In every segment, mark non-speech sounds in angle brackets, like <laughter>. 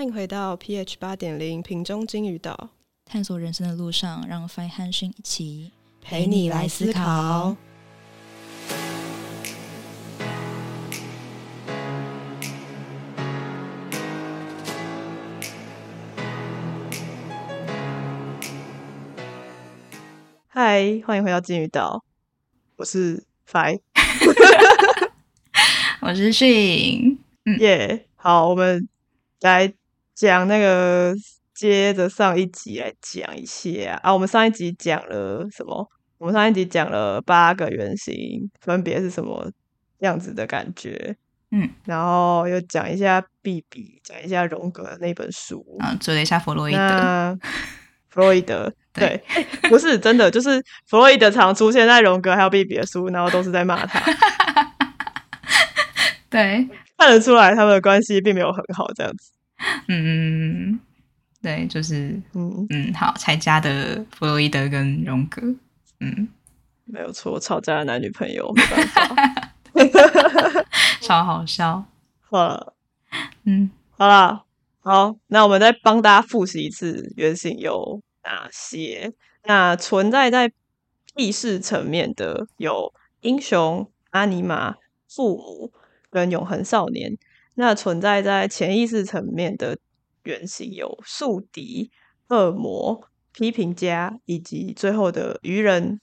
欢迎回到 pH 八点零瓶中金鱼岛，探索人生的路上，让 Fine 和讯一起陪你来思考。嗨，欢迎回到金鱼岛，我是 Fine，<laughs> 我是讯，耶，好，我们来讲那个，接着上一集来讲一下啊。我们上一集讲了什么？我们上一集讲了八个原型，分别是什么样子的感觉？嗯，然后又讲一下 B B，讲一下荣格的那本书，啊，追了一下弗洛伊德。弗洛伊德，<laughs> 对，不是真的，就是弗洛伊德常出现在荣格还有 B B 的书，然后都是在骂他。<laughs> 对，看得出来他们的关系并没有很好，这样子。<laughs> 嗯，对，就是，嗯，嗯，好，才加的弗洛伊德跟荣格，嗯，没有错，吵架的男女朋友没办法。<laughs> 超好笑。<laughs> 好了，嗯，好了，好，那我们再帮大家复习一次原型有哪些。那存在在意识层面的有英雄、阿尼玛、父母跟永恒少年。那存在在潜意识层面的原型有宿敌、恶魔、批评家以及最后的愚人。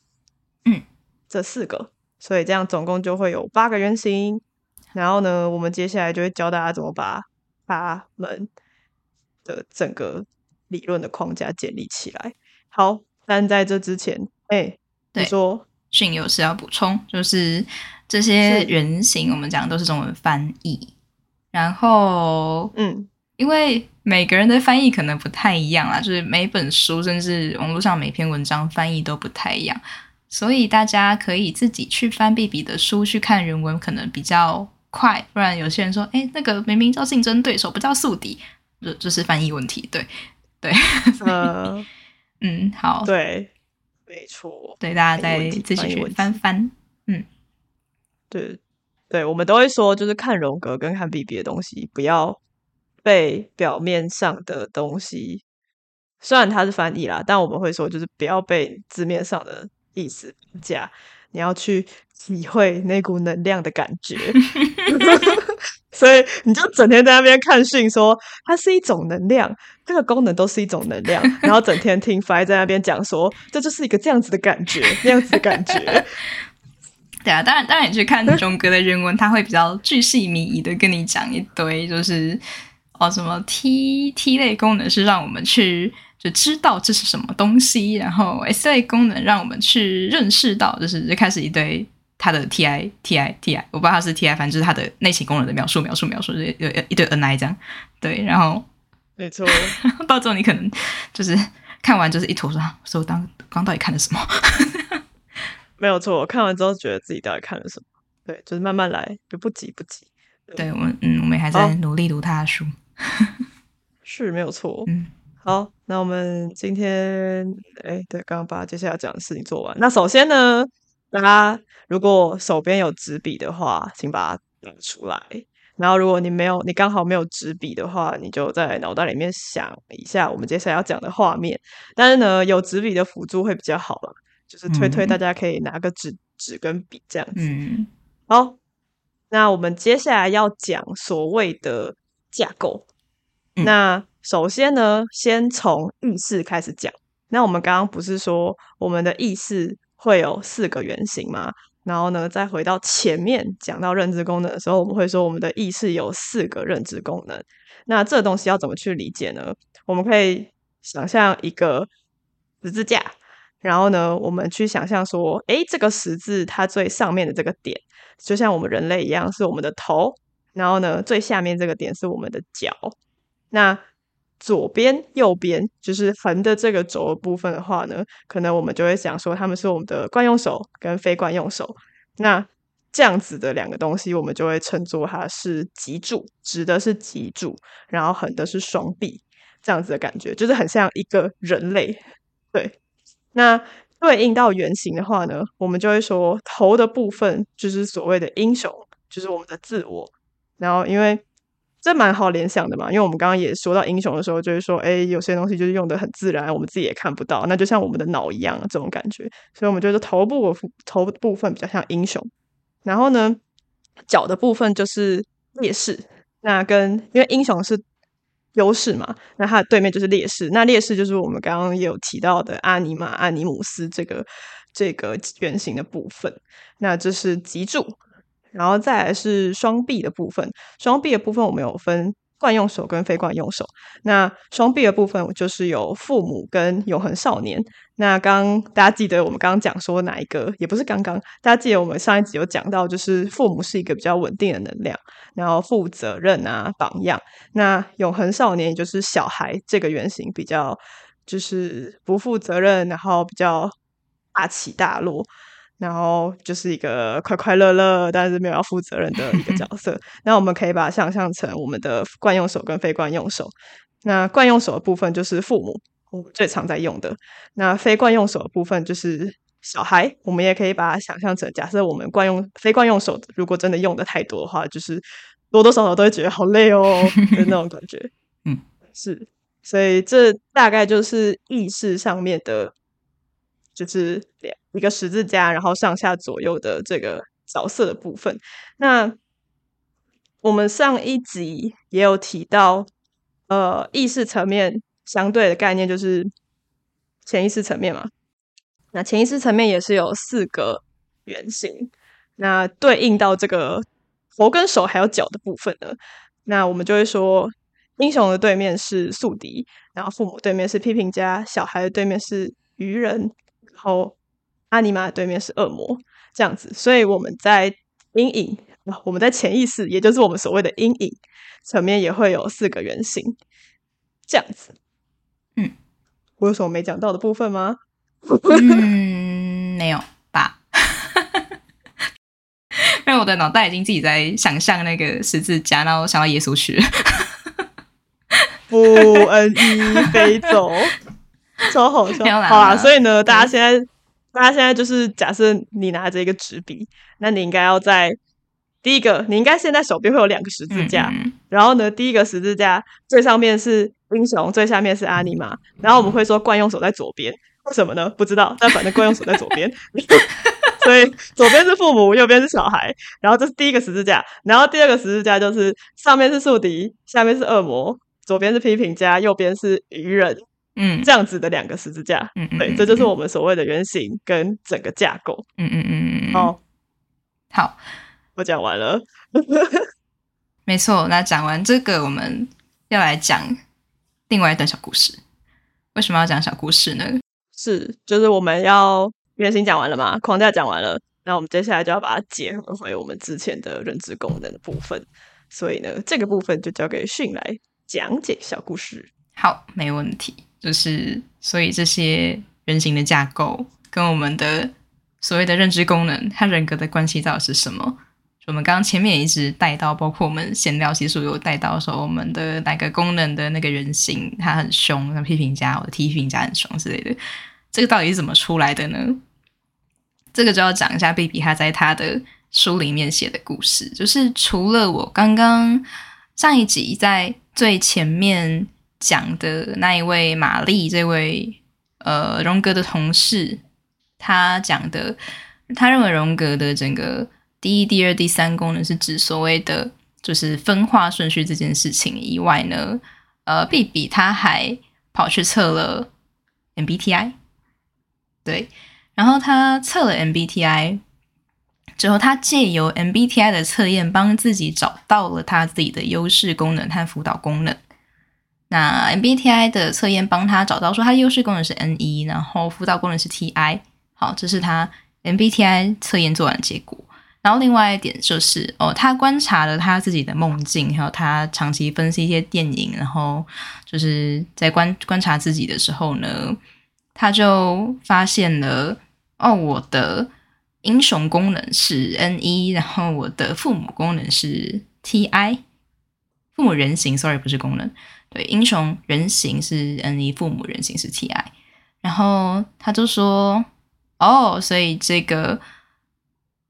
嗯，这四个，所以这样总共就会有八个原型。然后呢，我们接下来就会教大家怎么把他们的整个理论的框架建立起来。好，但在这之前，哎、对你说迅有事要补充，就是这些原型我们讲的都是中文翻译，然后嗯，因为每个人的翻译可能不太一样啦，就是每本书甚至网络上每篇文章翻译都不太一样，所以大家可以自己去翻 B B 的书去看原文，可能比较快。不然有些人说，哎，那个明明叫竞争对手，不叫宿敌，这这是翻译问题。对对，呃，<laughs> 嗯，好，对，没错，对，大家再自己去翻翻嗯。对，对，我们都会说，就是看荣格跟看 B B 的东西，不要被表面上的东西，虽然它是翻译啦，但我们会说，就是不要被字面上的意思绑架，你要去体会那股能量的感觉。<laughs> 所以你就整天在那边看讯，说它是一种能量，这个功能都是一种能量，<laughs> 然后整天听 f 在那边讲说，这就是一个这样子的感觉，那样子的感觉。对啊，当然，当然，你去看钟哥的原文，他会比较巨细靡遗的跟你讲一堆，就是哦，什么 T T 类功能是让我们去就知道这是什么东西，然后 S 类功能让我们去认识到，就是就开始一堆他的 T I T I T I，我不知道他是 T I，反正就是他的内情功能的描述、描述、描述，就是有有一堆 N I 这样。对，然后没错，<laughs> 到最后你可能就是看完就是一坨说，说我当刚到底看的什么？没有错。我看完之后觉得自己到底看了什么，对，就是慢慢来，就不急不急。对我们，嗯，我们还在努力读他的书。<laughs> 是没有错。嗯，好，那我们今天，哎，对，刚刚把接下来讲的事情做完。那首先呢，大家如果手边有纸笔的话，请把它拿出来。然后，如果你没有，你刚好没有纸笔的话，你就在脑袋里面想一下我们接下来要讲的画面。但是呢，有纸笔的辅助会比较好了，就是推推嗯大家可以拿个纸纸跟笔这样子。嗯好，那我们接下来要讲所谓的架构。嗯那首先呢，先从意识开始讲。那我们刚刚不是说我们的意识会有四个原型吗？然后呢，再回到前面讲到认知功能的时候，我们会说我们的意识有四个认知功能。那这东西要怎么去理解呢？我们可以想象一个十字架，然后呢，我们去想象说，诶，这个十字它最上面的这个点，就像我们人类一样，是我们的头。然后呢，最下面这个点是我们的脚。那左边、右边就是横的这个轴的部分的话呢，可能我们就会想说，他们是我们的惯用手跟非惯用手。那这样子的两个东西，我们就会称作它是脊柱，直的是脊柱，然后横的是双臂，这样子的感觉，就是很像一个人类。对，那对应到原型的话呢，我们就会说头的部分就是所谓的英雄，就是我们的自我。然后因为这蛮好联想的嘛，因为我们刚刚也说到英雄的时候，就是说，哎，有些东西就是用的很自然，我们自己也看不到，那就像我们的脑一样这种感觉，所以我们觉得头部头部分比较像英雄，然后呢，脚的部分就是劣势，那跟因为英雄是优势嘛，那它的对面就是劣势，那劣势就是我们刚刚有提到的阿尼玛、阿尼姆斯这个这个原型的部分，那这是脊柱。然后再来是双臂的部分，双臂的部分我们有分惯用手跟非惯用手。那双臂的部分就是有父母跟永恒少年。那刚大家记得我们刚刚讲说哪一个？也不是刚刚，大家记得我们上一集有讲到，就是父母是一个比较稳定的能量，然后负责任啊榜样。那永恒少年也就是小孩这个原型比较就是不负责任，然后比较大起大落。然后就是一个快快乐乐，但是没有要负责任的一个角色。<laughs> 那我们可以把它想象成我们的惯用手跟非惯用手。那惯用手的部分就是父母，我们最常在用的。那非惯用手的部分就是小孩，我们也可以把它想象成，假设我们惯用非惯用手，如果真的用的太多的话，就是多多少少都会觉得好累哦 <laughs> 的那种感觉。嗯，是，所以这大概就是意识上面的。就是两一个十字架，然后上下左右的这个角色的部分。那我们上一集也有提到，呃，意识层面相对的概念就是潜意识层面嘛。那潜意识层面也是有四个原型，那对应到这个头跟手还有脚的部分呢，那我们就会说，英雄的对面是宿敌，然后父母对面是批评家，小孩的对面是愚人。然后阿尼玛对面是恶魔，这样子，所以我们在阴影，我们在潜意识，也就是我们所谓的阴影层面，也会有四个原型，这样子。嗯，我有什么没讲到的部分吗？嗯，没有吧？因为我的脑袋已经自己在想象那个十字架，然后想到耶稣去，不恩义飞走。超好笑，好啦！所以呢，大家现在，大家现在就是假设你拿着一个纸笔，那你应该要在第一个，你应该现在手边会有两个十字架，然后呢，第一个十字架最上面是英雄，最下面是阿尼玛，然后我们会说惯用手在左边，为什么呢？不知道，但反正惯用手在左边，<laughs> 所以左边是父母，右边是小孩，然后这是第一个十字架，然后第二个十字架就是上面是宿敌，下面是恶魔，左边是批评家，右边是愚人。嗯，这样子的两个十字架，嗯嗯，对，这就是我们所谓的原型跟整个架构。嗯嗯嗯嗯，好，好，我讲完了。<laughs> 没错，那讲完这个，我们要来讲另外一段小故事。为什么要讲小故事呢？是，就是我们要原型讲完了嘛，框架讲完了，那我们接下来就要把它结合回我们之前的认知功能的部分。所以呢，这个部分就交给迅来讲解小故事。好，没问题。就是，所以这些人形的架构跟我们的所谓的认知功能和人格的关系到底是什么？我们刚刚前面也一直带到，包括我们闲聊其实有带到说，我们的哪个功能的那个人形他很凶，那批评家我的批评家很凶之类的，这个到底是怎么出来的呢？这个就要讲一下贝比他在他的书里面写的故事，就是除了我刚刚上一集在最前面。讲的那一位玛丽，这位呃荣格的同事，他讲的，他认为荣格的整个第一、第二、第三功能是指所谓的就是分化顺序这件事情以外呢，呃，比比他还跑去测了 MBTI，对，然后他测了 MBTI 之后，他借由 MBTI 的测验帮自己找到了他自己的优势功能和辅导功能。那 MBTI 的测验帮他找到说，他优势功能是 N 一，然后辅导功能是 T I。好，这是他 MBTI 测验做完结果。然后另外一点就是，哦，他观察了他自己的梦境，还有他长期分析一些电影，然后就是在观观察自己的时候呢，他就发现了，哦，我的英雄功能是 N 一，然后我的父母功能是 T I，父母人形，sorry，不是功能。对，英雄人形是 N E，，父母人形是 T I，然后他就说，哦，所以这个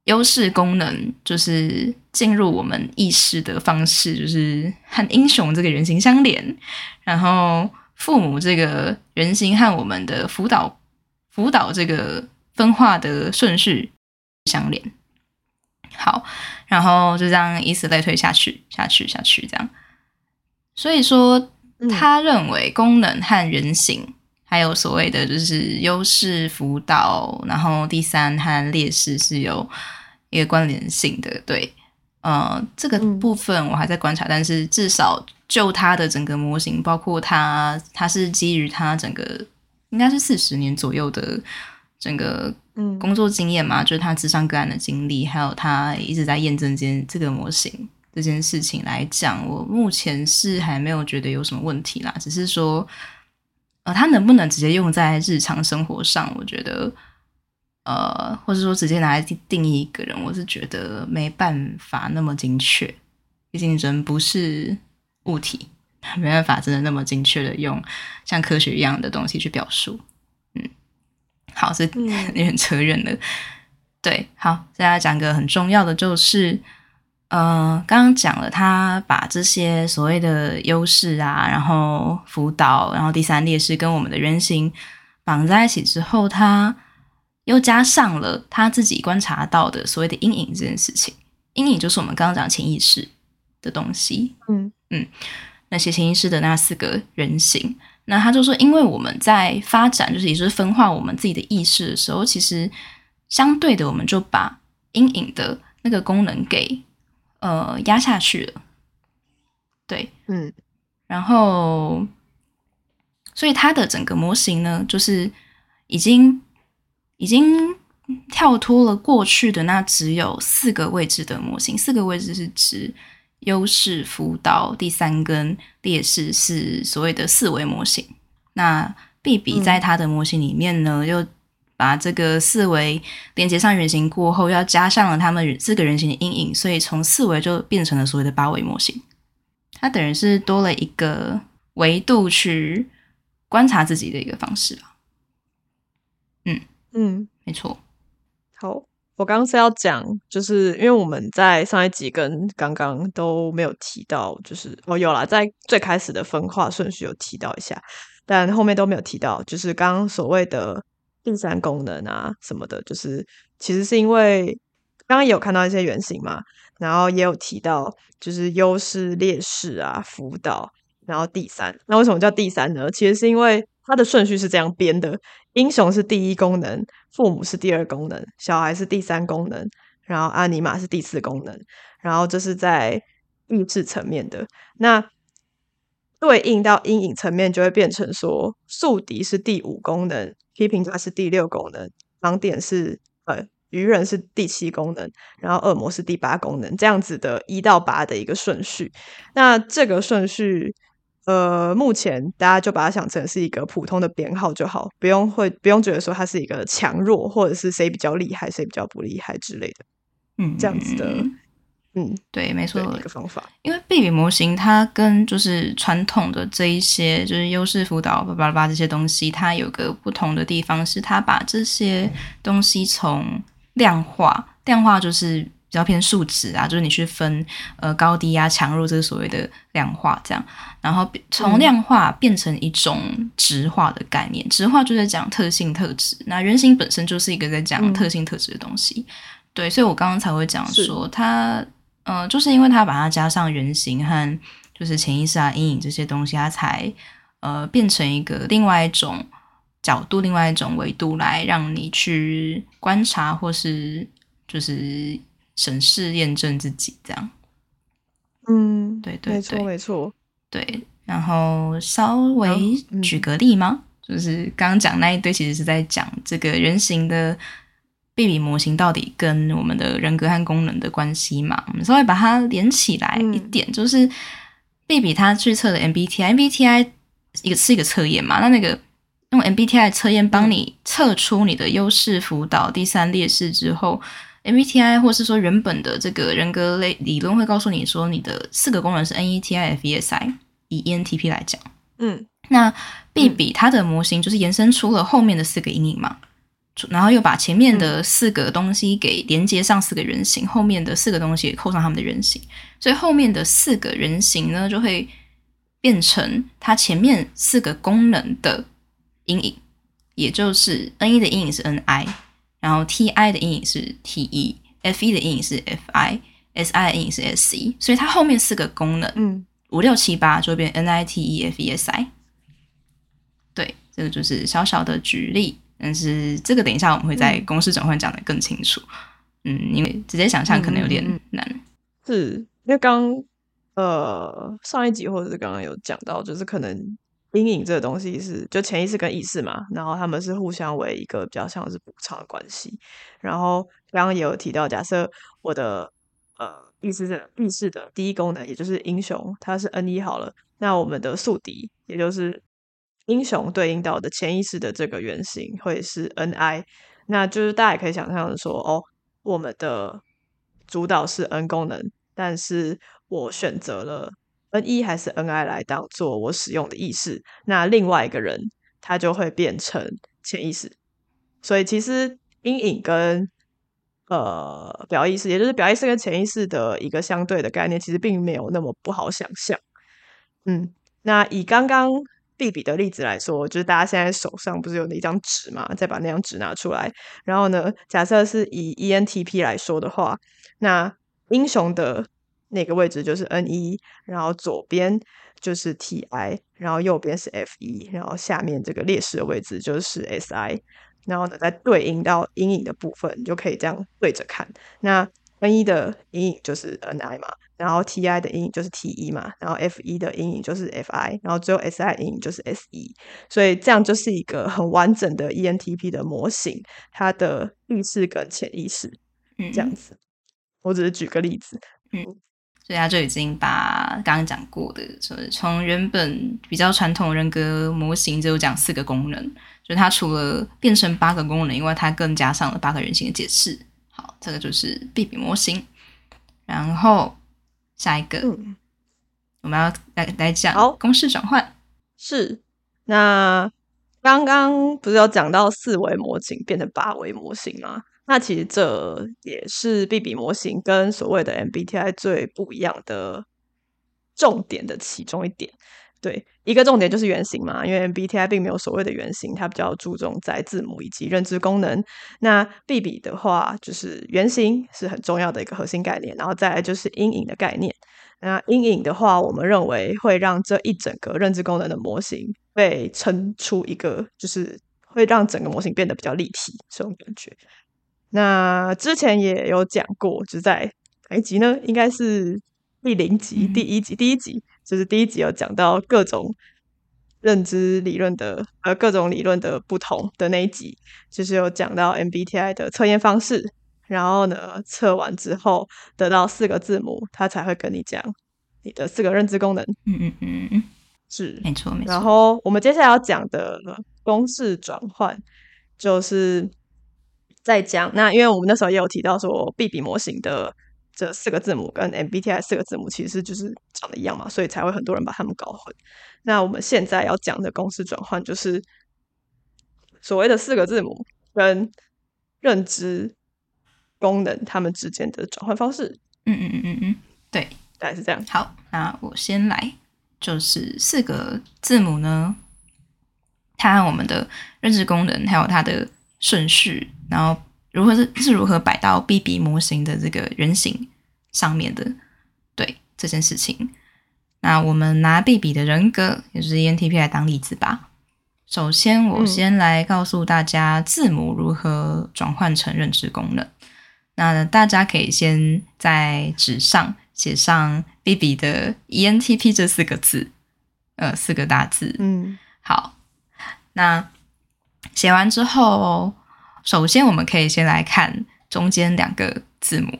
优势功能就是进入我们意识的方式，就是和英雄这个人形相连，然后父母这个人形和我们的辅导辅导这个分化的顺序相连。好，然后就这样以此类推下去，下去，下去，这样。所以说，他认为功能和人形，还有所谓的就是优势辅导，然后第三和劣势是有一个关联性的。对，呃，这个部分我还在观察，但是至少就他的整个模型，包括他，他是基于他整个应该是四十年左右的整个工作经验嘛，就是他智商个案的经历，还有他一直在验证这件这个模型。这件事情来讲，我目前是还没有觉得有什么问题啦。只是说，呃，他能不能直接用在日常生活上？我觉得，呃，或者说直接拿来定义一个人，我是觉得没办法那么精确。毕竟人不是物体，<laughs> 没办法真的那么精确的用像科学一样的东西去表述。嗯，好，是 <laughs> 有点扯远了。对，好，再来讲个很重要的，就是。呃，刚刚讲了，他把这些所谓的优势啊，然后辅导，然后第三劣势跟我们的原型绑在一起之后，他又加上了他自己观察到的所谓的阴影这件事情。阴影就是我们刚刚讲潜意识的东西。嗯嗯，那些潜意识的那四个人形，那他就说，因为我们在发展，就是也就是分化我们自己的意识的时候，其实相对的，我们就把阴影的那个功能给。呃，压下去了，对，嗯，然后，所以它的整个模型呢，就是已经已经跳脱了过去的那只有四个位置的模型，四个位置是指优势、辅导、第三根劣势是所谓的四维模型。那 B 比在它的模型里面呢，又把这个四维连接上原型过后，要加上了他们四个人形的阴影，所以从四维就变成了所谓的八维模型。它等于是多了一个维度去观察自己的一个方式吧。嗯嗯，没错。好，我刚刚是要讲，就是因为我们在上一集跟刚刚都没有提到，就是哦有啦，在最开始的分化顺序有提到一下，但后面都没有提到，就是刚刚所谓的。第三功能啊什么的，就是其实是因为刚刚也有看到一些原型嘛，然后也有提到就是优势、劣势啊、辅导，然后第三。那为什么叫第三呢？其实是因为它的顺序是这样编的：英雄是第一功能，父母是第二功能，小孩是第三功能，然后阿尼玛是第四功能。然后这是在意志层面的。那对应到阴影层面，就会变成说宿敌是第五功能。批评家是第六功能，盲点是呃愚人是第七功能，然后恶魔是第八功能，这样子的一到八的一个顺序。那这个顺序，呃，目前大家就把它想成是一个普通的编号就好，不用会不用觉得说它是一个强弱，或者是谁比较厉害，谁比较不厉害之类的。嗯，这样子的。嗯，对，没错，一个方法。因为贝比模型它跟就是传统的这一些就是优势辅导叭叭叭这些东西，它有个不同的地方是，它把这些东西从量化，量化就是比较偏数值啊，就是你去分呃高低啊强弱这是所谓的量化这样，然后从量化变成一种直化的概念，直化就是讲特性特质，那原型本身就是一个在讲特性特质的东西，对，所以我刚刚才会讲说它。呃，就是因为它把它加上原型和就是潜意识啊、阴影这些东西，它才呃变成一个另外一种角度、另外一种维度来让你去观察或是就是审视、验证自己这样。嗯，对对，没错没错，对。然后稍微举个例吗？就是刚刚讲那一堆，其实是在讲这个人形的。贝比模型到底跟我们的人格和功能的关系嘛？我们稍微把它连起来一点，就是贝比他去测的 MBTI，MBTI 一个是一个测验嘛？那那个用 MBTI 测验帮你测出你的优势辅导第三劣势之后，MBTI 或是说原本的这个人格类理论会告诉你说，你的四个功能是 NETIFESI，以 ENTP 来讲，嗯，那 B 比它的模型就是延伸出了后面的四个阴影嘛？然后又把前面的四个东西给连接上四个圆形，后面的四个东西也扣上他们的圆形，所以后面的四个人形呢就会变成它前面四个功能的阴影，也就是 N 一的阴影是 N I，然后 T I 的阴影是 T E，F E 的阴影是 F I，S I 的阴影是 S C，所以它后面四个功能，嗯，五六七八就会变 N I T E F E S I。对，这个就是小小的举例。但是这个等一下我们会在公式转换讲的更清楚，嗯，因为直接想象可能有点难。是因为刚呃上一集或者是刚刚有讲到，就是可能阴影这个东西是就潜意识跟意识嘛，然后他们是互相为一个比较像是补偿的关系。然后刚刚也有提到，假设我的呃意识的意识的第一功能，也就是英雄，它是 N 一好了，那我们的宿敌也就是。英雄对应到的潜意识的这个原型会是 N I，那就是大家也可以想象说，哦，我们的主导是 N 功能，但是我选择了 N 一还是 N I 来当做我使用的意识，那另外一个人他就会变成潜意识，所以其实阴影跟呃表意识，也就是表意识跟潜意识的一个相对的概念，其实并没有那么不好想象。嗯，那以刚刚。B 比的例子来说，就是大家现在手上不是有那张纸嘛？再把那张纸拿出来，然后呢，假设是以 ENTP 来说的话，那英雄的那个位置就是 N 一，然后左边就是 TI，然后右边是 F 一，然后下面这个劣势的位置就是 SI，然后呢，再对应到阴影的部分，你就可以这样对着看。那 N 一的阴影就是 NI 嘛。然后 T I 的阴影就是 T 一嘛，然后 F 一的阴影就是 F I，然后最后 S I 阴影就是 S 一，所以这样就是一个很完整的 E N T P 的模型，它的意识跟潜意识，嗯，这样子。我只是举个例子，嗯，所以他就已经把刚刚讲过的，就是从原本比较传统人格模型只有讲四个功能，就是它除了变成八个功能，因为它更加上了八个人性的解释。好，这个就是 B 比模型，然后。下一个，我们要来来讲公式转换。是，那刚刚不是有讲到四维模型变成八维模型吗？那其实这也是 B B 模型跟所谓的 M B T I 最不一样的重点的其中一点。对，一个重点就是原型嘛，因为 MBTI 并没有所谓的原型，它比较注重在字母以及认知功能。那 B B 的话，就是原型是很重要的一个核心概念，然后再来就是阴影的概念。那阴影的话，我们认为会让这一整个认知功能的模型被撑出一个，就是会让整个模型变得比较立体，这种感觉。那之前也有讲过，就在哪一集呢？应该是第零集第一集第一集。就是第一集有讲到各种认知理论的呃各种理论的不同的那一集，就是有讲到 MBTI 的测验方式，然后呢测完之后得到四个字母，他才会跟你讲你的四个认知功能。嗯嗯嗯嗯，是没错没错。然后我们接下来要讲的公式转换，就是在讲那因为我们那时候也有提到说，B B 模型的。这四个字母跟 MBTI 四个字母其实就是长得一样嘛，所以才会很多人把它们搞混。那我们现在要讲的公式转换，就是所谓的四个字母跟认知功能它们之间的转换方式。嗯嗯嗯嗯嗯，对，大概是这样。好，那我先来，就是四个字母呢，它和我们的认知功能还有它的顺序，然后。如何是是如何摆到 B B 模型的这个原型上面的？对这件事情，那我们拿 B B 的人格，也就是 E N T P 来当例子吧。首先，我先来告诉大家字母如何转换成认知功能。那大家可以先在纸上写上 B B 的 E N T P 这四个字，呃，四个大字。嗯，好。那写完之后。首先，我们可以先来看中间两个字母，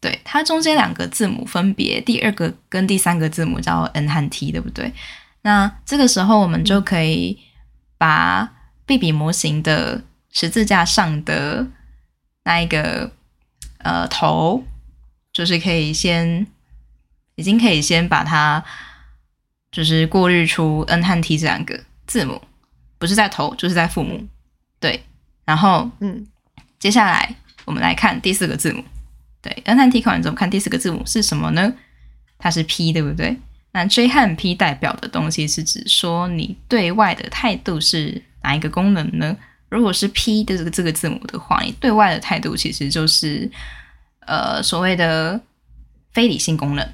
对它中间两个字母分别第二个跟第三个字母叫 N 和 T，对不对？那这个时候我们就可以把 B B 模型的十字架上的那一个呃头，就是可以先已经可以先把它就是过滤出 N 和 T 这两个字母，不是在头就是在父母，对。然后嗯，接下来我们来看第四个字母。对，N 和 T 考完之后，看第四个字母是什么呢？它是 P，对不对？那 J 和 P 代表的东西是指说你对外的态度是哪一个功能呢？如果是 P 的这个这个字母的话，你对外的态度其实就是呃所谓的非理性功能。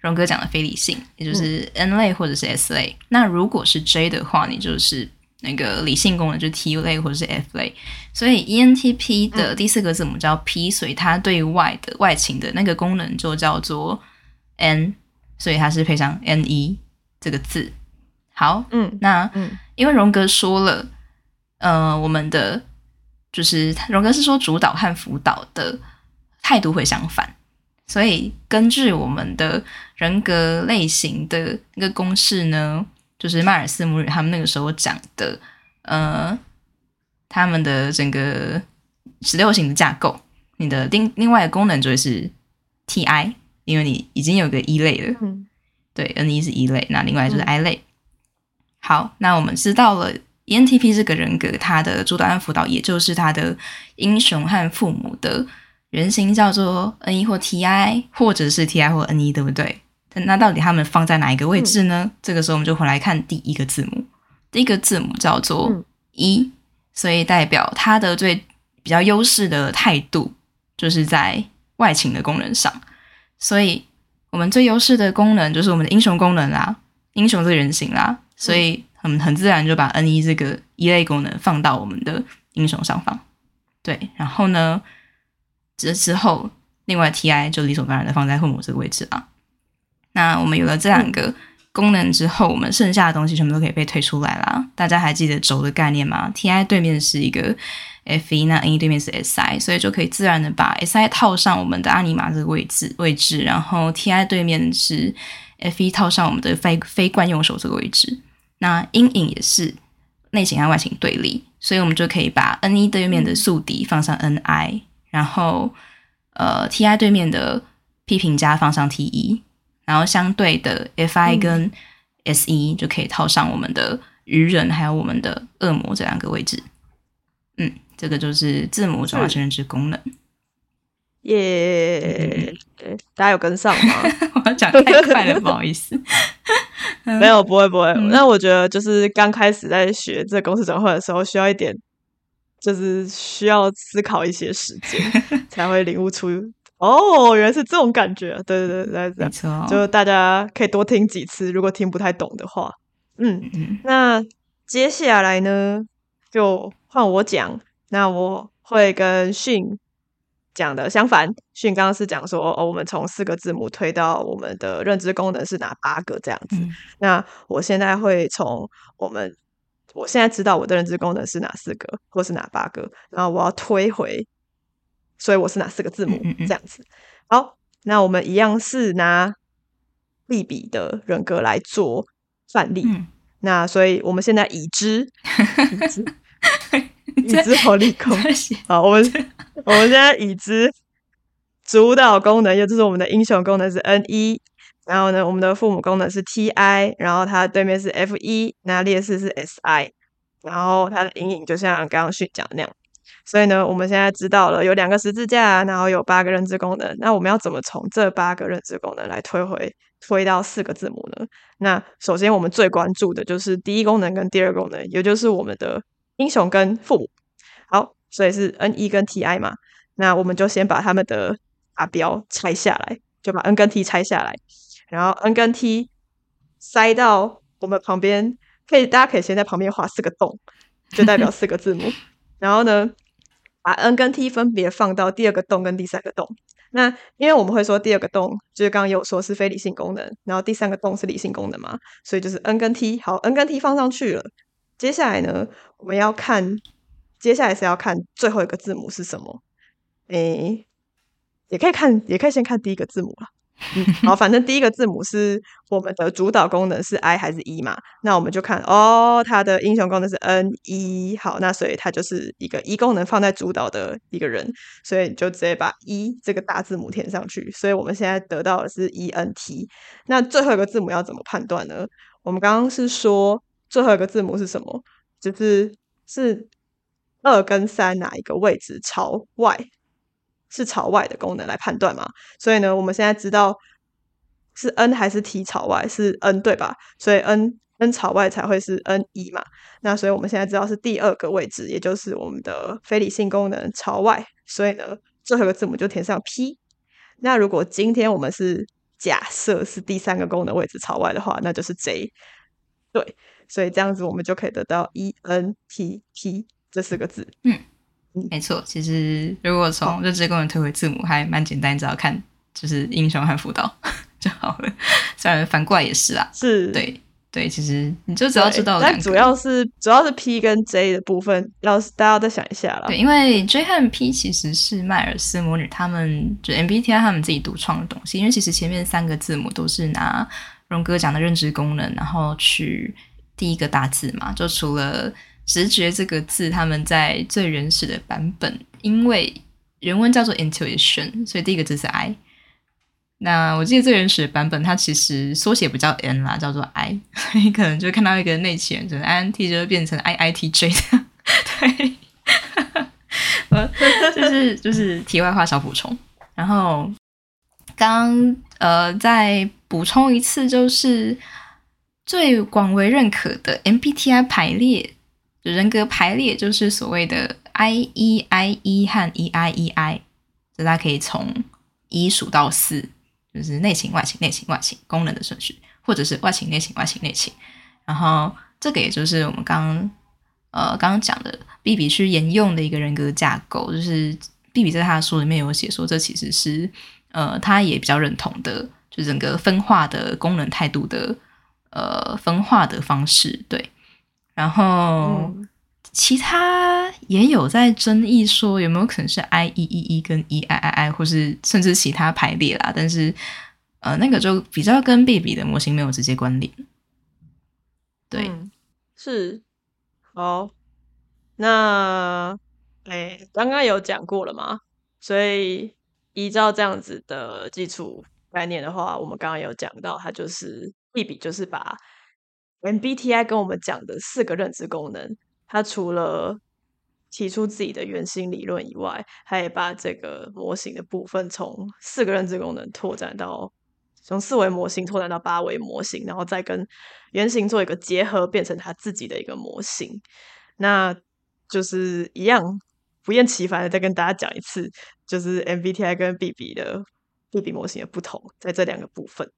荣哥讲的非理性，也就是 N 类或者是 S 类。那如果是 J 的话，你就是那个理性功能，就是 T 类或者是 F 类。所以 ENTP 的第四个字母叫 P，所以它对外的外勤的那个功能就叫做 N，所以它是配上 NE 这个字。好，嗯那嗯因为荣格说了，呃，我们的就是荣格是说主导和辅导的态度会相反，所以根据我们的人格类型的那个公式呢，就是迈尔斯母女他们那个时候讲的，呃，他们的整个十六型的架构，你的另另外的功能就会是 Ti，因为你已经有个一类了，嗯对，N 一是一类，那另外就是 I 类。好，那我们知道了 ENTP 这个人格，他的主导和辅导，也就是他的英雄和父母的人型叫做 N 一或 Ti，或者是 Ti 或 N 一，对不对？但那到底他们放在哪一个位置呢？这个时候我们就回来看第一个字母，第一个字母叫做嗯一、所以代表它的最比较优势的态度，就是在外勤的功能上。所以我们最优势的功能就是我们的英雄功能啦，英雄这个人形啦，所以很很自然就把 N 一这个一类功能放到我们的英雄上方。对，然后呢，这之后另外 Ti 就理所当然的放在父母这个位置啦。那我们有了这两个功能之后，我们剩下的东西全部都可以被推出来啦。大家还记得轴的概念吗？Ti 对面是一个 F 一，那 N 一对面是 Si，所以就可以自然的把 Si 套上我们的阿尼玛这个位置位置，然后 Ti 对面是 F 一套上我们的非非惯用手这个位置。那阴影也是内型和外勤对立，所以我们就可以把 N E 对面的宿敌放上 Ni，然后呃 Ti 对面的批评家放上 T 一，然后相对的 Fi 跟 SE 就可以套上我们的愚人还有我们的恶魔这两个位置。嗯，这个就是字母转化成认知功能。耶，大家有跟上吗？<laughs> 我要讲太快了，不好意思。<laughs> 没有，不会不会。嗯那我觉得就是刚开始在学这个公式转换的时候，需要一点，就是需要思考一些时间，<laughs> 才会领悟出哦，原来是这种感觉。对对对，对，就大家可以多听几次，如果听不太懂的话。嗯，嗯那接下来呢，就换我讲。那我会跟训讲的相反，训刚刚是讲说，哦，我们从四个字母推到我们的认知功能是哪八个这样子。嗯那我现在会从我们，我现在知道我的认知功能是哪四个，或是哪八个，然后我要推回，所以我是哪四个字母这样子。好，那我们一样是拿利比的人格来做范例。嗯，那所以我们现在已知，<laughs> 已知，<laughs> 已知好利空。好，我们我们现在已知主导功能，也就是我们的英雄功能是 N 一，然后呢，我们的父母功能是 T I，然后它对面是 F 一，那劣势是 S I，然后它的阴影就像刚刚旭讲的那样。所以呢，我们现在知道了有两个十字架，然后有八个认知功能。那我们要怎么从这八个认知功能来推回推到四个字母呢？那首先我们最关注的就是第一功能跟第二功能，也就是我们的英雄跟父母。好，所以是 N E 跟 T I 嘛，那我们就先把他们的打标拆下来，就把 N 跟 T 拆下来，然后 N 跟 T 塞到我们旁边，可以大家可以先在旁边画四个洞，就代表四个字母。然后呢，把 N 跟 T 分别放到第二个洞跟第三个洞。那因为我们会说第二个洞就是刚刚有说是非理性功能，然后第三个洞是理性功能嘛，所以就是 N 跟 T。好，N 跟 T 放上去了，接下来呢，我们要看，接下来是要看最后一个字母是什么。诶，也可以看，也可以先看第一个字母了。嗯，好，反正第一个字母是我们的主导功能是 I 还是 E 嘛？那我们就看哦，它的英雄功能是 N E，，好，那所以它就是一个 E 功能放在主导的一个人，所以你就直接把 E 这个大字母填上去。所以我们现在得到的是 E N T。那最后一个字母要怎么判断呢？我们刚刚是说最后一个字母是什么？就是是二跟三哪一个位置朝外，是朝外的功能来判断嘛？所以呢，我们现在知道是 n 还是 t 朝外是 n 对吧？所以 n n 朝外才会是 n 一嘛。那所以我们现在知道是第二个位置，也就是我们的非理性功能朝外。所以呢，最后一个字母就填上 p。那如果今天我们是假设是第三个功能位置朝外的话，那就是 j。对，所以这样子我们就可以得到 e n t p 这四个字。嗯，没错。其实如果从认知功能推回字母，还蛮简单，只要看就是英雄和辅导 <laughs> 就好了。虽然反过来也是啊，是对。对，其实你就只要知道，但主要是主要是 P 跟 J 的部分，要大家再想一下了。对，因为 J 和 P 其实是迈尔斯魔女他们就 MBTI 他们自己独创的东西。因为其实前面三个字母都是拿荣哥讲的认知功能，然后去第一个大字嘛。就除了直觉这个字，他们在最原始的版本，因为原文叫做 intuition，所以第一个字是 I。那我记得最原始的版本，它其实缩写不叫 N 啦，叫做 I，<laughs> 所以可能就看到一个内嵌，就是 I N T 就会变成 I I T J 的。<laughs> 对，呃，就是就是题外话小补充。然后刚呃再补充一次，就是最广为认可的 M B T I 排列人格排列，就是所谓的 I E I E 和 E I E I，就大家可以从一数到四。就是内倾、外倾、内倾、外倾功能的顺序，或者是外倾、内倾、外倾、内倾。然后这个也就是我们刚刚呃刚刚讲的 B B 去沿用的一个人格架构，就是 B B 在他的书里面有写说，这其实是呃他也比较认同的，就整个分化的功能态度的呃分化的方式。对，然后。其他也有在争议说有没有可能是 I E E E 跟 E I I I，或是甚至其他排列啦，但是呃，那个就比较跟 B B 的模型没有直接关联。对，是好。那哎，刚刚有讲过了嘛？所以依照这样子的基础概念的话，我们刚刚有讲到，它就是 B B 就是把 M B T I 跟我们讲的四个认知功能。它除了提出自己的原型理论以外，他也把这个模型的部分从四个认知功能拓展到从四维模型拓展到八维模型，然后再跟原型做一个结合，变成它自己的一个模型。那就是一样不厌其烦的再跟大家讲一次，就是 MBTI 跟 BB 的 BB 模型的不同，在这两个部分。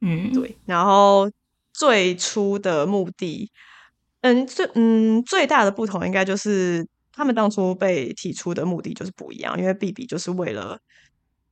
嗯，对。然后最初的目的。嗯，最嗯最大的不同应该就是他们当初被提出的目的就是不一样，因为 B B 就是为了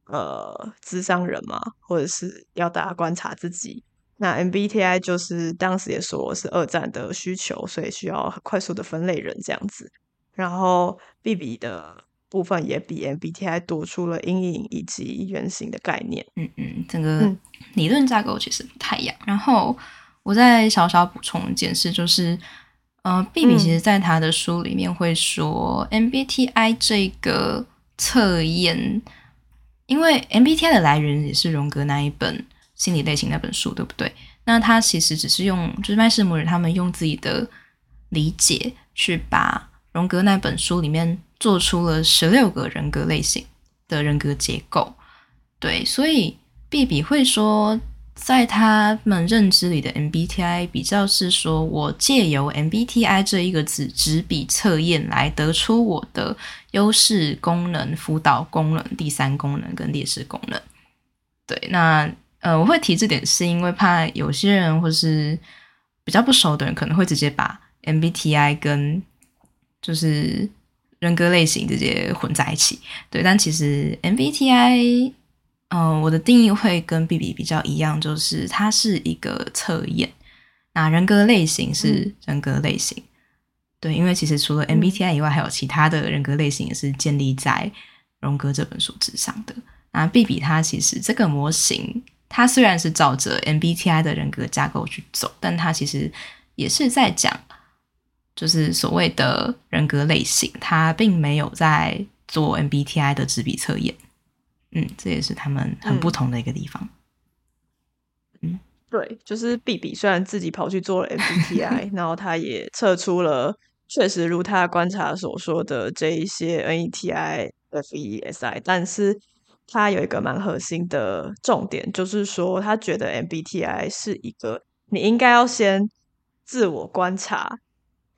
呃智商人嘛，或者是要大家观察自己。那 M B T I 就是当时也说是二战的需求，所以需要很快速的分类人这样子。然后 B B 的部分也比 M B T I 多出了阴影以及原型的概念。嗯嗯，整个理论架构其实不太一样。然后。我再小小补充一件事，就是，呃，B B 其实在他的书里面会说，M B T I 这个测验，因为 M B T I 的来源也是荣格那一本心理类型那本书，对不对？那他其实只是用，就是麦士摩尔他们用自己的理解去把荣格那本书里面做出了十六个人格类型的人格结构，对，所以 B B 会说。在他们认知里的 MBTI 比较是说，我借由 MBTI 这一个纸纸笔测验来得出我的优势功能、辅导功能、第三功能跟劣势功能。对，那呃，我会提这点是因为怕有些人或是比较不熟的人可能会直接把 MBTI 跟就是人格类型直接混在一起。对，但其实 MBTI。嗯，我的定义会跟 B B 比较一样，就是它是一个测验。那人格类型是人格类型，对，因为其实除了 M B T I 以外，还有其他的人格类型也是建立在荣格这本书之上的。那 B B 它其实这个模型，它虽然是照着 M B T I 的人格架构去走，但它其实也是在讲，就是所谓的人格类型，它并没有在做 M B T I 的纸笔测验。嗯，这也是他们很不同的一个地方。嗯，对，就是 B B 虽然自己跑去做了 M B T I，<laughs> 然后他也测出了确实如他观察所说的这一些 NETI、FESI，但是他有一个蛮核心的重点，就是说他觉得 MBTI 是一个你应该要先自我观察，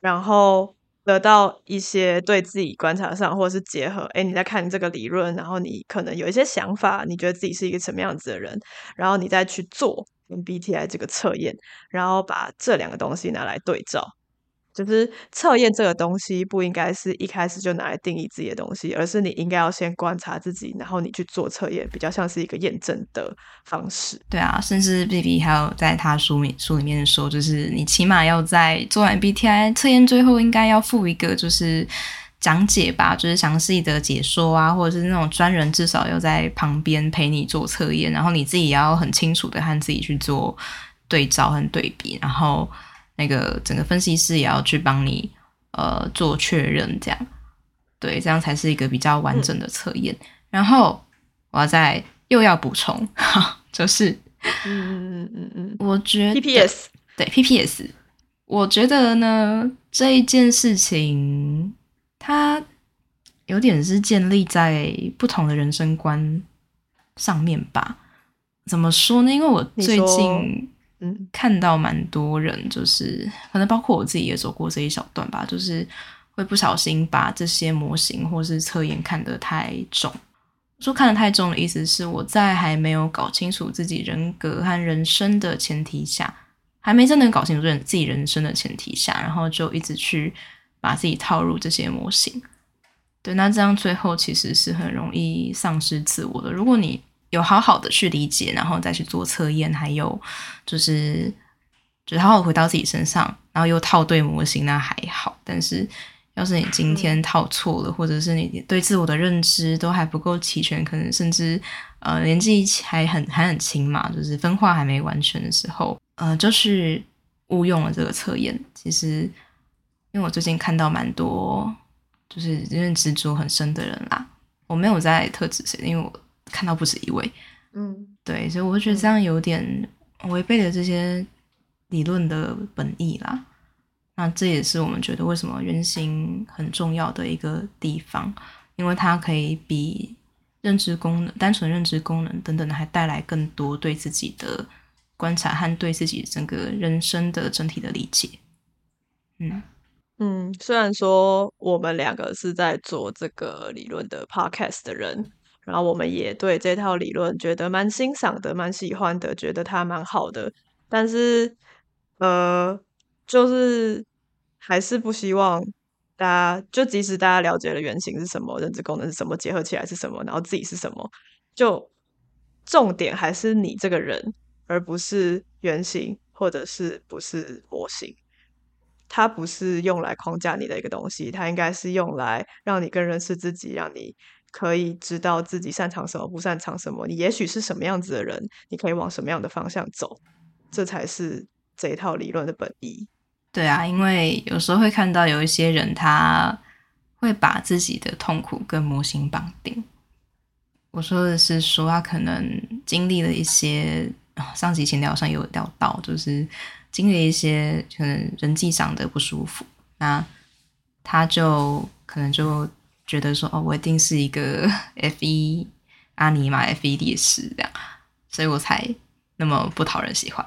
然后得到一些对自己观察上，或者是结合，哎，你在看这个理论，然后你可能有一些想法，你觉得自己是一个什么样子的人，然后你再去做 MBTI 这个测验，然后把这两个东西拿来对照。就是测验这个东西不应该是一开始就拿来定义自己的东西，而是你应该要先观察自己，然后你去做测验，比较像是一个验证的方式。对啊，甚至 B B 还有在他书里书里面说，就是你起码要在做完 B T I 测验最后，应该要附一个就是讲解吧，就是详细的解说啊，或者是那种专人至少要在旁边陪你做测验，然后你自己也要很清楚的和自己去做对照和对比，然后。那个整个分析师也要去帮你呃做确认，这样对，这样才是一个比较完整的测验。然后我要再又要补充，<laughs> 就是嗯嗯嗯嗯，我觉得 PPS 对 PPS，我觉得呢这一件事情它有点是建立在不同的人生观上面吧？怎么说呢？因为我最近。嗯，看到蛮多人，就是可能包括我自己也走过这一小段吧，就是会不小心把这些模型或是测验看得太重。说看得太重的意思是，我在还没有搞清楚自己人格和人生的前提下，还没真的搞清楚自己人生的前提下，然后就一直去把自己套入这些模型。对，那这样最后其实是很容易丧失自我的。如果你有好好的去理解，然后再去做测验，还有就是，就是好好回到自己身上，然后又套对模型，那还好。但是，要是你今天套错了，或者是你对自我的认知都还不够齐全，可能甚至呃年纪还很还很轻嘛，就是分化还没完全的时候，呃，就是误用了这个测验。其实，因为我最近看到蛮多就是认知执着很深的人啦，我没有在特指谁，因为我。看到不止一位，嗯，对，所以我觉得这样有点违背了这些理论的本意啦。那这也是我们觉得为什么原型很重要的一个地方，因为它可以比认知功能、单纯认知功能等等的，还带来更多对自己的观察和对自己整个人生的整体的理解。嗯嗯，虽然说我们两个是在做这个理论的 podcast 的人。然后我们也对这套理论觉得蛮欣赏的，蛮喜欢的，觉得它蛮好的。但是，呃，就是还是不希望大家，就即使大家了解了原型是什么，认知功能是什么，结合起来是什么，然后自己是什么，就重点还是你这个人，而不是原型或者是不是模型。它不是用来框架你的一个东西，它应该是用来让你更认识自己，让你。可以知道自己擅长什么，不擅长什么。你也许是什么样子的人，你可以往什么样的方向走，这才是这一套理论的本意。对啊，因为有时候会看到有一些人，他会把自己的痛苦跟模型绑定。我说的是说，他可能经历了一些，上集前聊上有聊到，就是经历一些可能人际上的不舒服，那他就可能就。觉得说哦，我一定是一个 <laughs> F 一阿尼玛 F 一烈士这样，所以我才那么不讨人喜欢。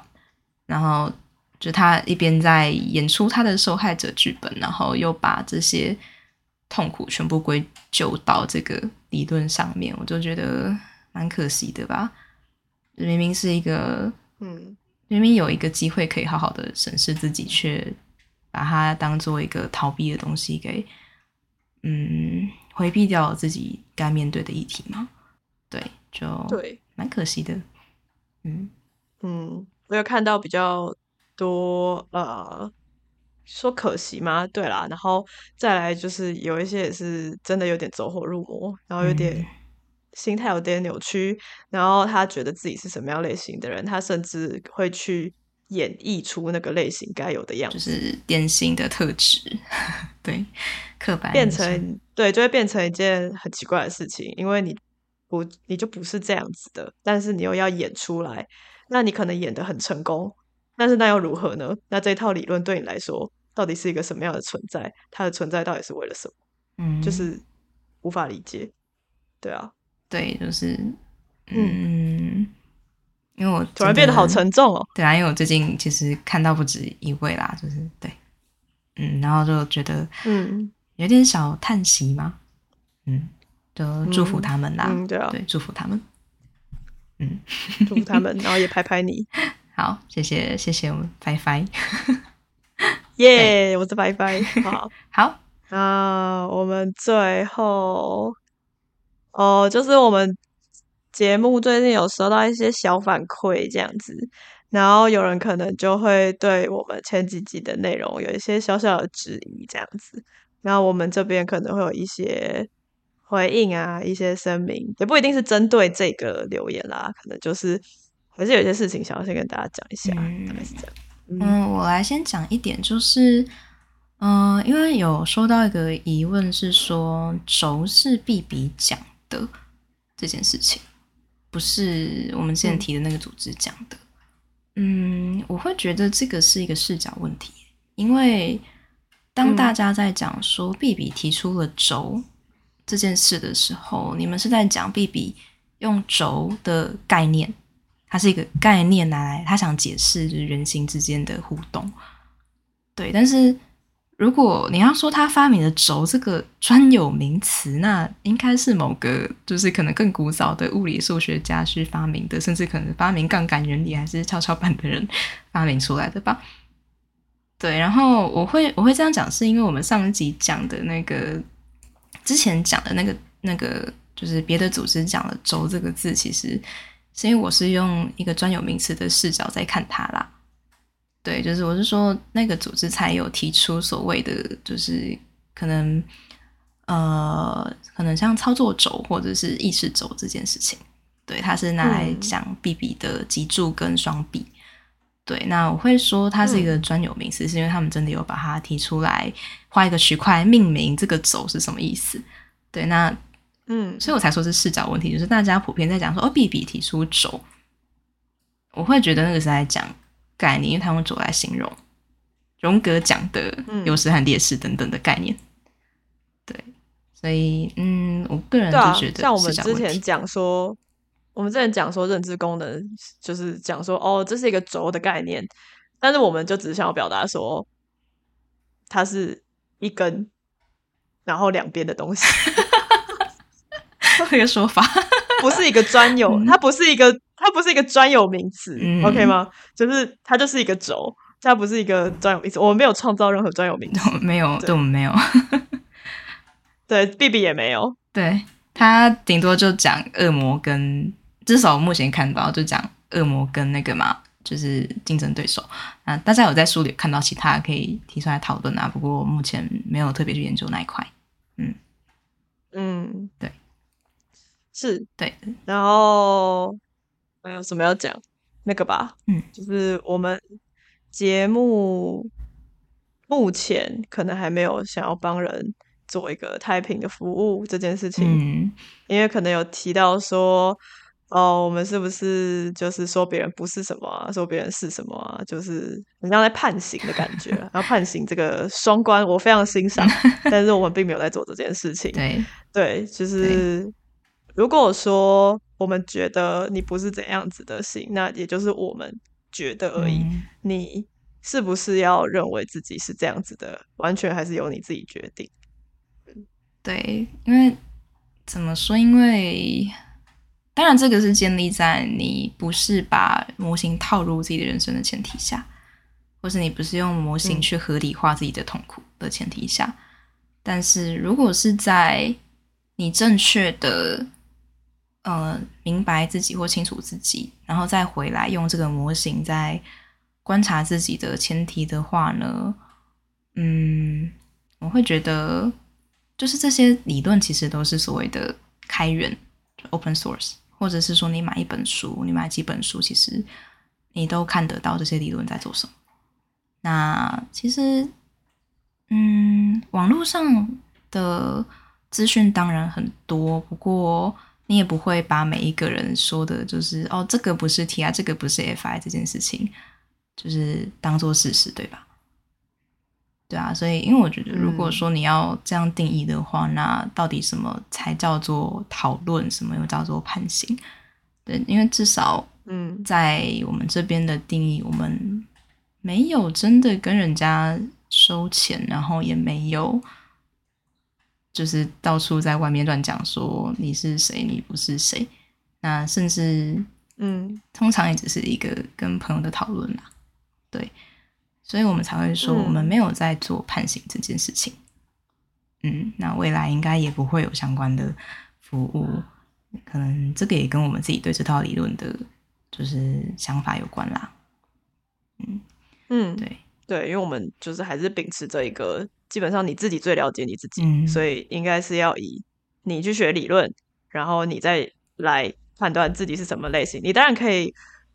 然后就他一边在演出他的受害者剧本，然后又把这些痛苦全部归咎到这个理论上面，我就觉得蛮可惜的吧。明明是一个，嗯，明明有一个机会可以好好的审视自己，却把它当做一个逃避的东西给。嗯，回避掉自己该面对的议题吗？对，就对，蛮可惜的。嗯嗯，我有看到比较多呃，说可惜吗？对啦，然后再来就是有一些也是真的有点走火入魔，然后有点心态有点扭曲，然后他觉得自己是什么样类型的人，他甚至会去。演绎出那个类型该有的样子，就是典型的特质，<laughs> 对，刻板变成对，就会变成一件很奇怪的事情，因为你不，你就不是这样子的，但是你又要演出来，那你可能演的很成功，但是那又如何呢？那这套理论对你来说到底是一个什么样的存在？它的存在到底是为了什么？嗯，就是无法理解。对啊，对，就是嗯，因为我突然变得好沉重哦。对啊，因为我最近其实看到不止一位啦，就是对，嗯，然后就觉得嗯有点小叹息嘛，嗯，就祝福他们啦，嗯，对啊，对，祝福他们，嗯，祝福他们，然后也拍拍你。<laughs> 好，谢谢谢谢我们拜拜，<laughs> 耶，我是拜拜，好 <laughs> 好，那我们最后哦，就是我们节目最近有收到一些小反馈，这样子，然后有人可能就会对我们前几集的内容有一些小小的质疑，这样子，然后我们这边可能会有一些回应啊，一些声明，也不一定是针对这个留言啦，可能就是还是有些事情想要先跟大家讲一下，大概是这样。嗯，我来先讲一点，就是，嗯、因为有收到一个疑问是说，轴是必比讲的这件事情，不是我们之前提的那个组织讲的。嗯，我会觉得这个是一个视角问题，因为当大家在讲说毕比提出了轴这件事的时候，你们是在讲毕比用轴的概念。它是一个概念拿来，他想解释就是人心之间的互动，对。但是如果你要说他发明的轴这个专有名词，那应该是某个就是可能更古早的物理数学家去发明的，甚至可能发明杠杆原理还是跷跷板的人发明出来的吧。对，然后我会我会这样讲，是因为我们上一集讲的那个之前讲的那个那个就是别的组织讲了“轴”这个字，其实。是因为我是用一个专有名词的视角在看它啦，对，就是我是说那个组织才有提出所谓的，就是可能呃，可能像操作轴或者是意识轴这件事情，对，它是拿来讲 B B 的脊柱跟双臂，对，那我会说它是一个专有名词，是因为他们真的有把它提出来，画一个区块命名这个轴是什么意思，对，那。嗯，所以我才说是视角问题，就是大家普遍在讲说哦，B B 提出轴，我会觉得那个是在讲概念，因为他用轴来形容荣格讲的优势和劣势等等的概念。对，所以嗯，我个人就觉得、啊，像我们之前讲说，我们之前讲说认知功能，就是讲说哦，这是一个轴的概念，但是我们就只是想要表达说，它是一根，然后两边的东西。<laughs> <laughs> 这个说法不是一个专有，它不是一个，它不是一个专有名词、嗯 o k 吗？就是它就是一个轴，它不是一个专有名词。我们没有创造任何专有名词，<laughs> 没有，对我们没有，<laughs> 对，B B 也没有，对他顶多就讲恶魔跟，至少目前看到就讲恶魔跟那个嘛，就是竞争对手。啊，大家有在书里看到其他可以提出来讨论啊，不过目前没有特别去研究那一块。嗯嗯，对。是对，然后还有什么要讲？那个吧，嗯，就是我们节目目前可能还没有想要帮人做一个太平的服务这件事情，嗯，因为可能有提到说，哦，我们是不是就是说别人不是什么、啊，说别人是什么啊？就是很像在判刑的感觉，<laughs> 然后判刑这个双关我非常欣赏，<laughs> 但是我们并没有在做这件事情，对，对，就是。如果说我们觉得你不是怎样子的心，那也就是我们觉得而已。嗯、你是不是要认为自己是这样子的，完全还是由你自己决定。对，因为怎么说？因为当然，这个是建立在你不是把模型套入自己的人生的前提下，或是你不是用模型去合理化自己的痛苦的前提下。嗯、但是如果是在你正确的。呃，明白自己或清楚自己，然后再回来用这个模型在观察自己的前提的话呢，嗯，我会觉得，就是这些理论其实都是所谓的开源 （open source），或者是说你买一本书，你买几本书，其实你都看得到这些理论在做什么。那其实，嗯，网络上的资讯当然很多，不过。你也不会把每一个人说的，就是哦，这个不是 T 啊，这个不是 FI 这件事情，就是当做事实，对吧？对啊，所以因为我觉得，如果嗯说你要这样定义的话，那到底什么才叫做讨论，什么又叫做判刑？对，因为至少嗯在我们这边的定义，我们没有真的跟人家收钱，然后也没有就是到处在外面乱讲说你是谁，你不是谁。那甚至嗯通常也只是一个跟朋友的讨论啦，对，所以我们才会说嗯我们没有在做判刑这件事情。嗯，那未来应该也不会有相关的服务，可能这个也跟我们自己对这套理论的，就是想法有关啦。嗯嗯，对，对，因为我们就是还是秉持着一个，基本上你自己最了解你自己，嗯所以应该是要以你去学理论，然后你再来判断自己是什么类型。你当然可以，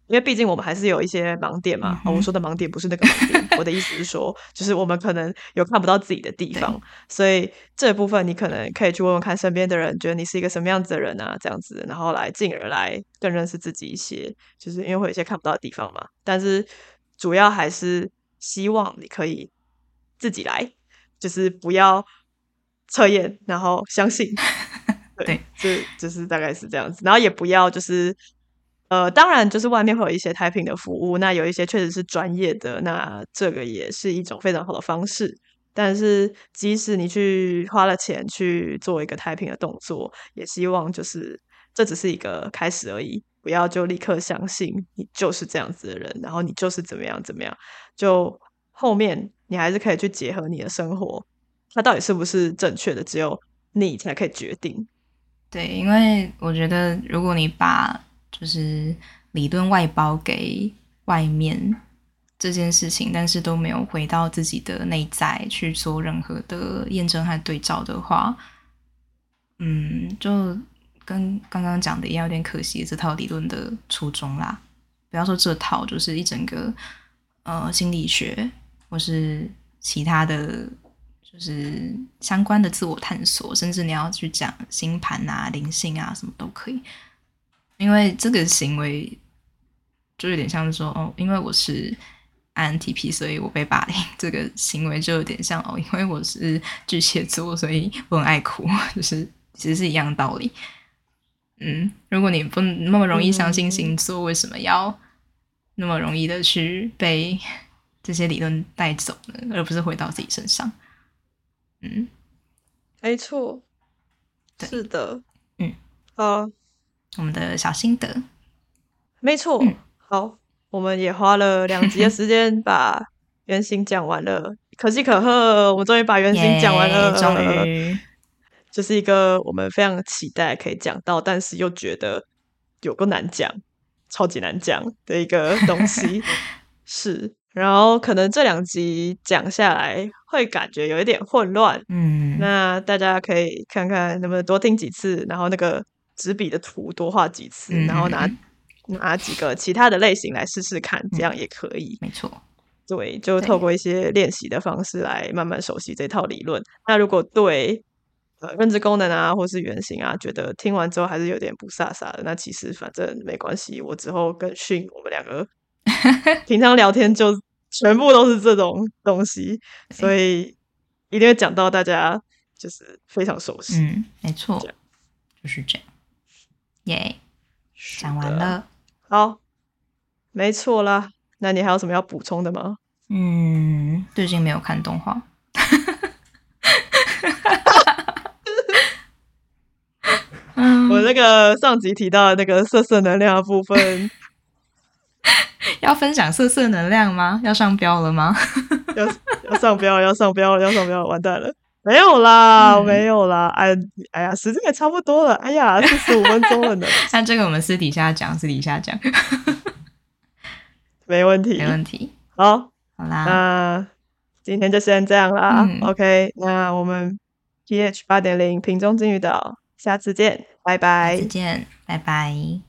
因为毕竟我们还是有一些盲点嘛。哦我说的盲点不是那个盲点，我的意思是说，就是我们可能有看不到自己的地方，所以这部分你可能可以去问问看身边的人，觉得你是一个什么样子的人啊，这样子，然后来进而来更认识自己一些，就是因为会有一些看不到的地方嘛。但是主要还是希望你可以自己来，就是不要测验，然后相信。<laughs> 对，这就是大概是这样子，然后也不要就是。呃，当然，就是外面会有一些 typing 的服务，那有一些确实是专业的，那这个也是一种非常好的方式。但是，即使你去花了钱去做一个 typing 的动作，也希望就是这只是一个开始而已，不要就立刻相信你就是这样子的人，然后你就是怎么样怎么样。就后面你还是可以去结合你的生活，它到底是不是正确的，只有你才可以决定。对，因为我觉得如果你把就是理论外包给外面这件事情，但是都没有回到自己的内在去做任何的验证和对照的话，嗯，就跟刚刚讲的一样，有点可惜这套理论的初衷啦。不要说这套，就是一整个呃心理学或是其他的。就是相关的自我探索，甚至你要去讲星盘啊、灵性啊，什么都可以。因为这个行为就有点像是说，哦，因为我是 INTP，所以我被霸凌。这个行为就有点像哦，因为我是巨蟹座，所以我很爱哭，<laughs> 就是其实是一样的道理。嗯，如果你不那么容易相信星座，为什么要那么容易的去被这些理论带走呢？而不是回到自己身上？嗯，没错，是的，嗯，好，我们的小心得，没错，嗯好，我们也花了两集的时间 <laughs> 把原型讲完了，可喜可贺，我们终于把原型讲完了，耶终于，就是一个我们非常期待可以讲到，但是又觉得有个难讲，超级难讲的一个东西，<laughs> 是。然后可能这两集讲下来会感觉有一点混乱，嗯，那大家可以看看能不能多听几次，然后那个纸笔的图多画几次，嗯然后拿嗯拿几个其他的类型来试试看，这样也可以。没错，对，就透过一些练习的方式来慢慢熟悉这套理论。那如果对呃认知功能啊，或是原型啊，觉得听完之后还是有点不飒飒的，那其实反正没关系，我之后跟训我们两个 <laughs> 平常聊天就全部都是这种东西，所以一定会讲到大家就是非常熟悉。嗯，没错，就是这样，耶，是讲完，了，好，没错啦。那你还有什么要补充的吗？嗯，最近没有看动画，<laughs> 嗯，我那个上集提到的那个色色能量的部分，<laughs> 要分享色色能量吗？要上标了吗？<laughs> 要要上标，要上标，要上标，完蛋了！没有啦，嗯没有啦，哎哎呀，时间也差不多了，哎呀，四十五分钟了呢，<laughs> 那这个我们私底下讲，私底下讲，没问题，没问题。好，好啦，那今天就先这样啦、嗯 o k 那我们 PH 八点零瓶中金鱼岛，下次见，拜拜再。见，拜拜。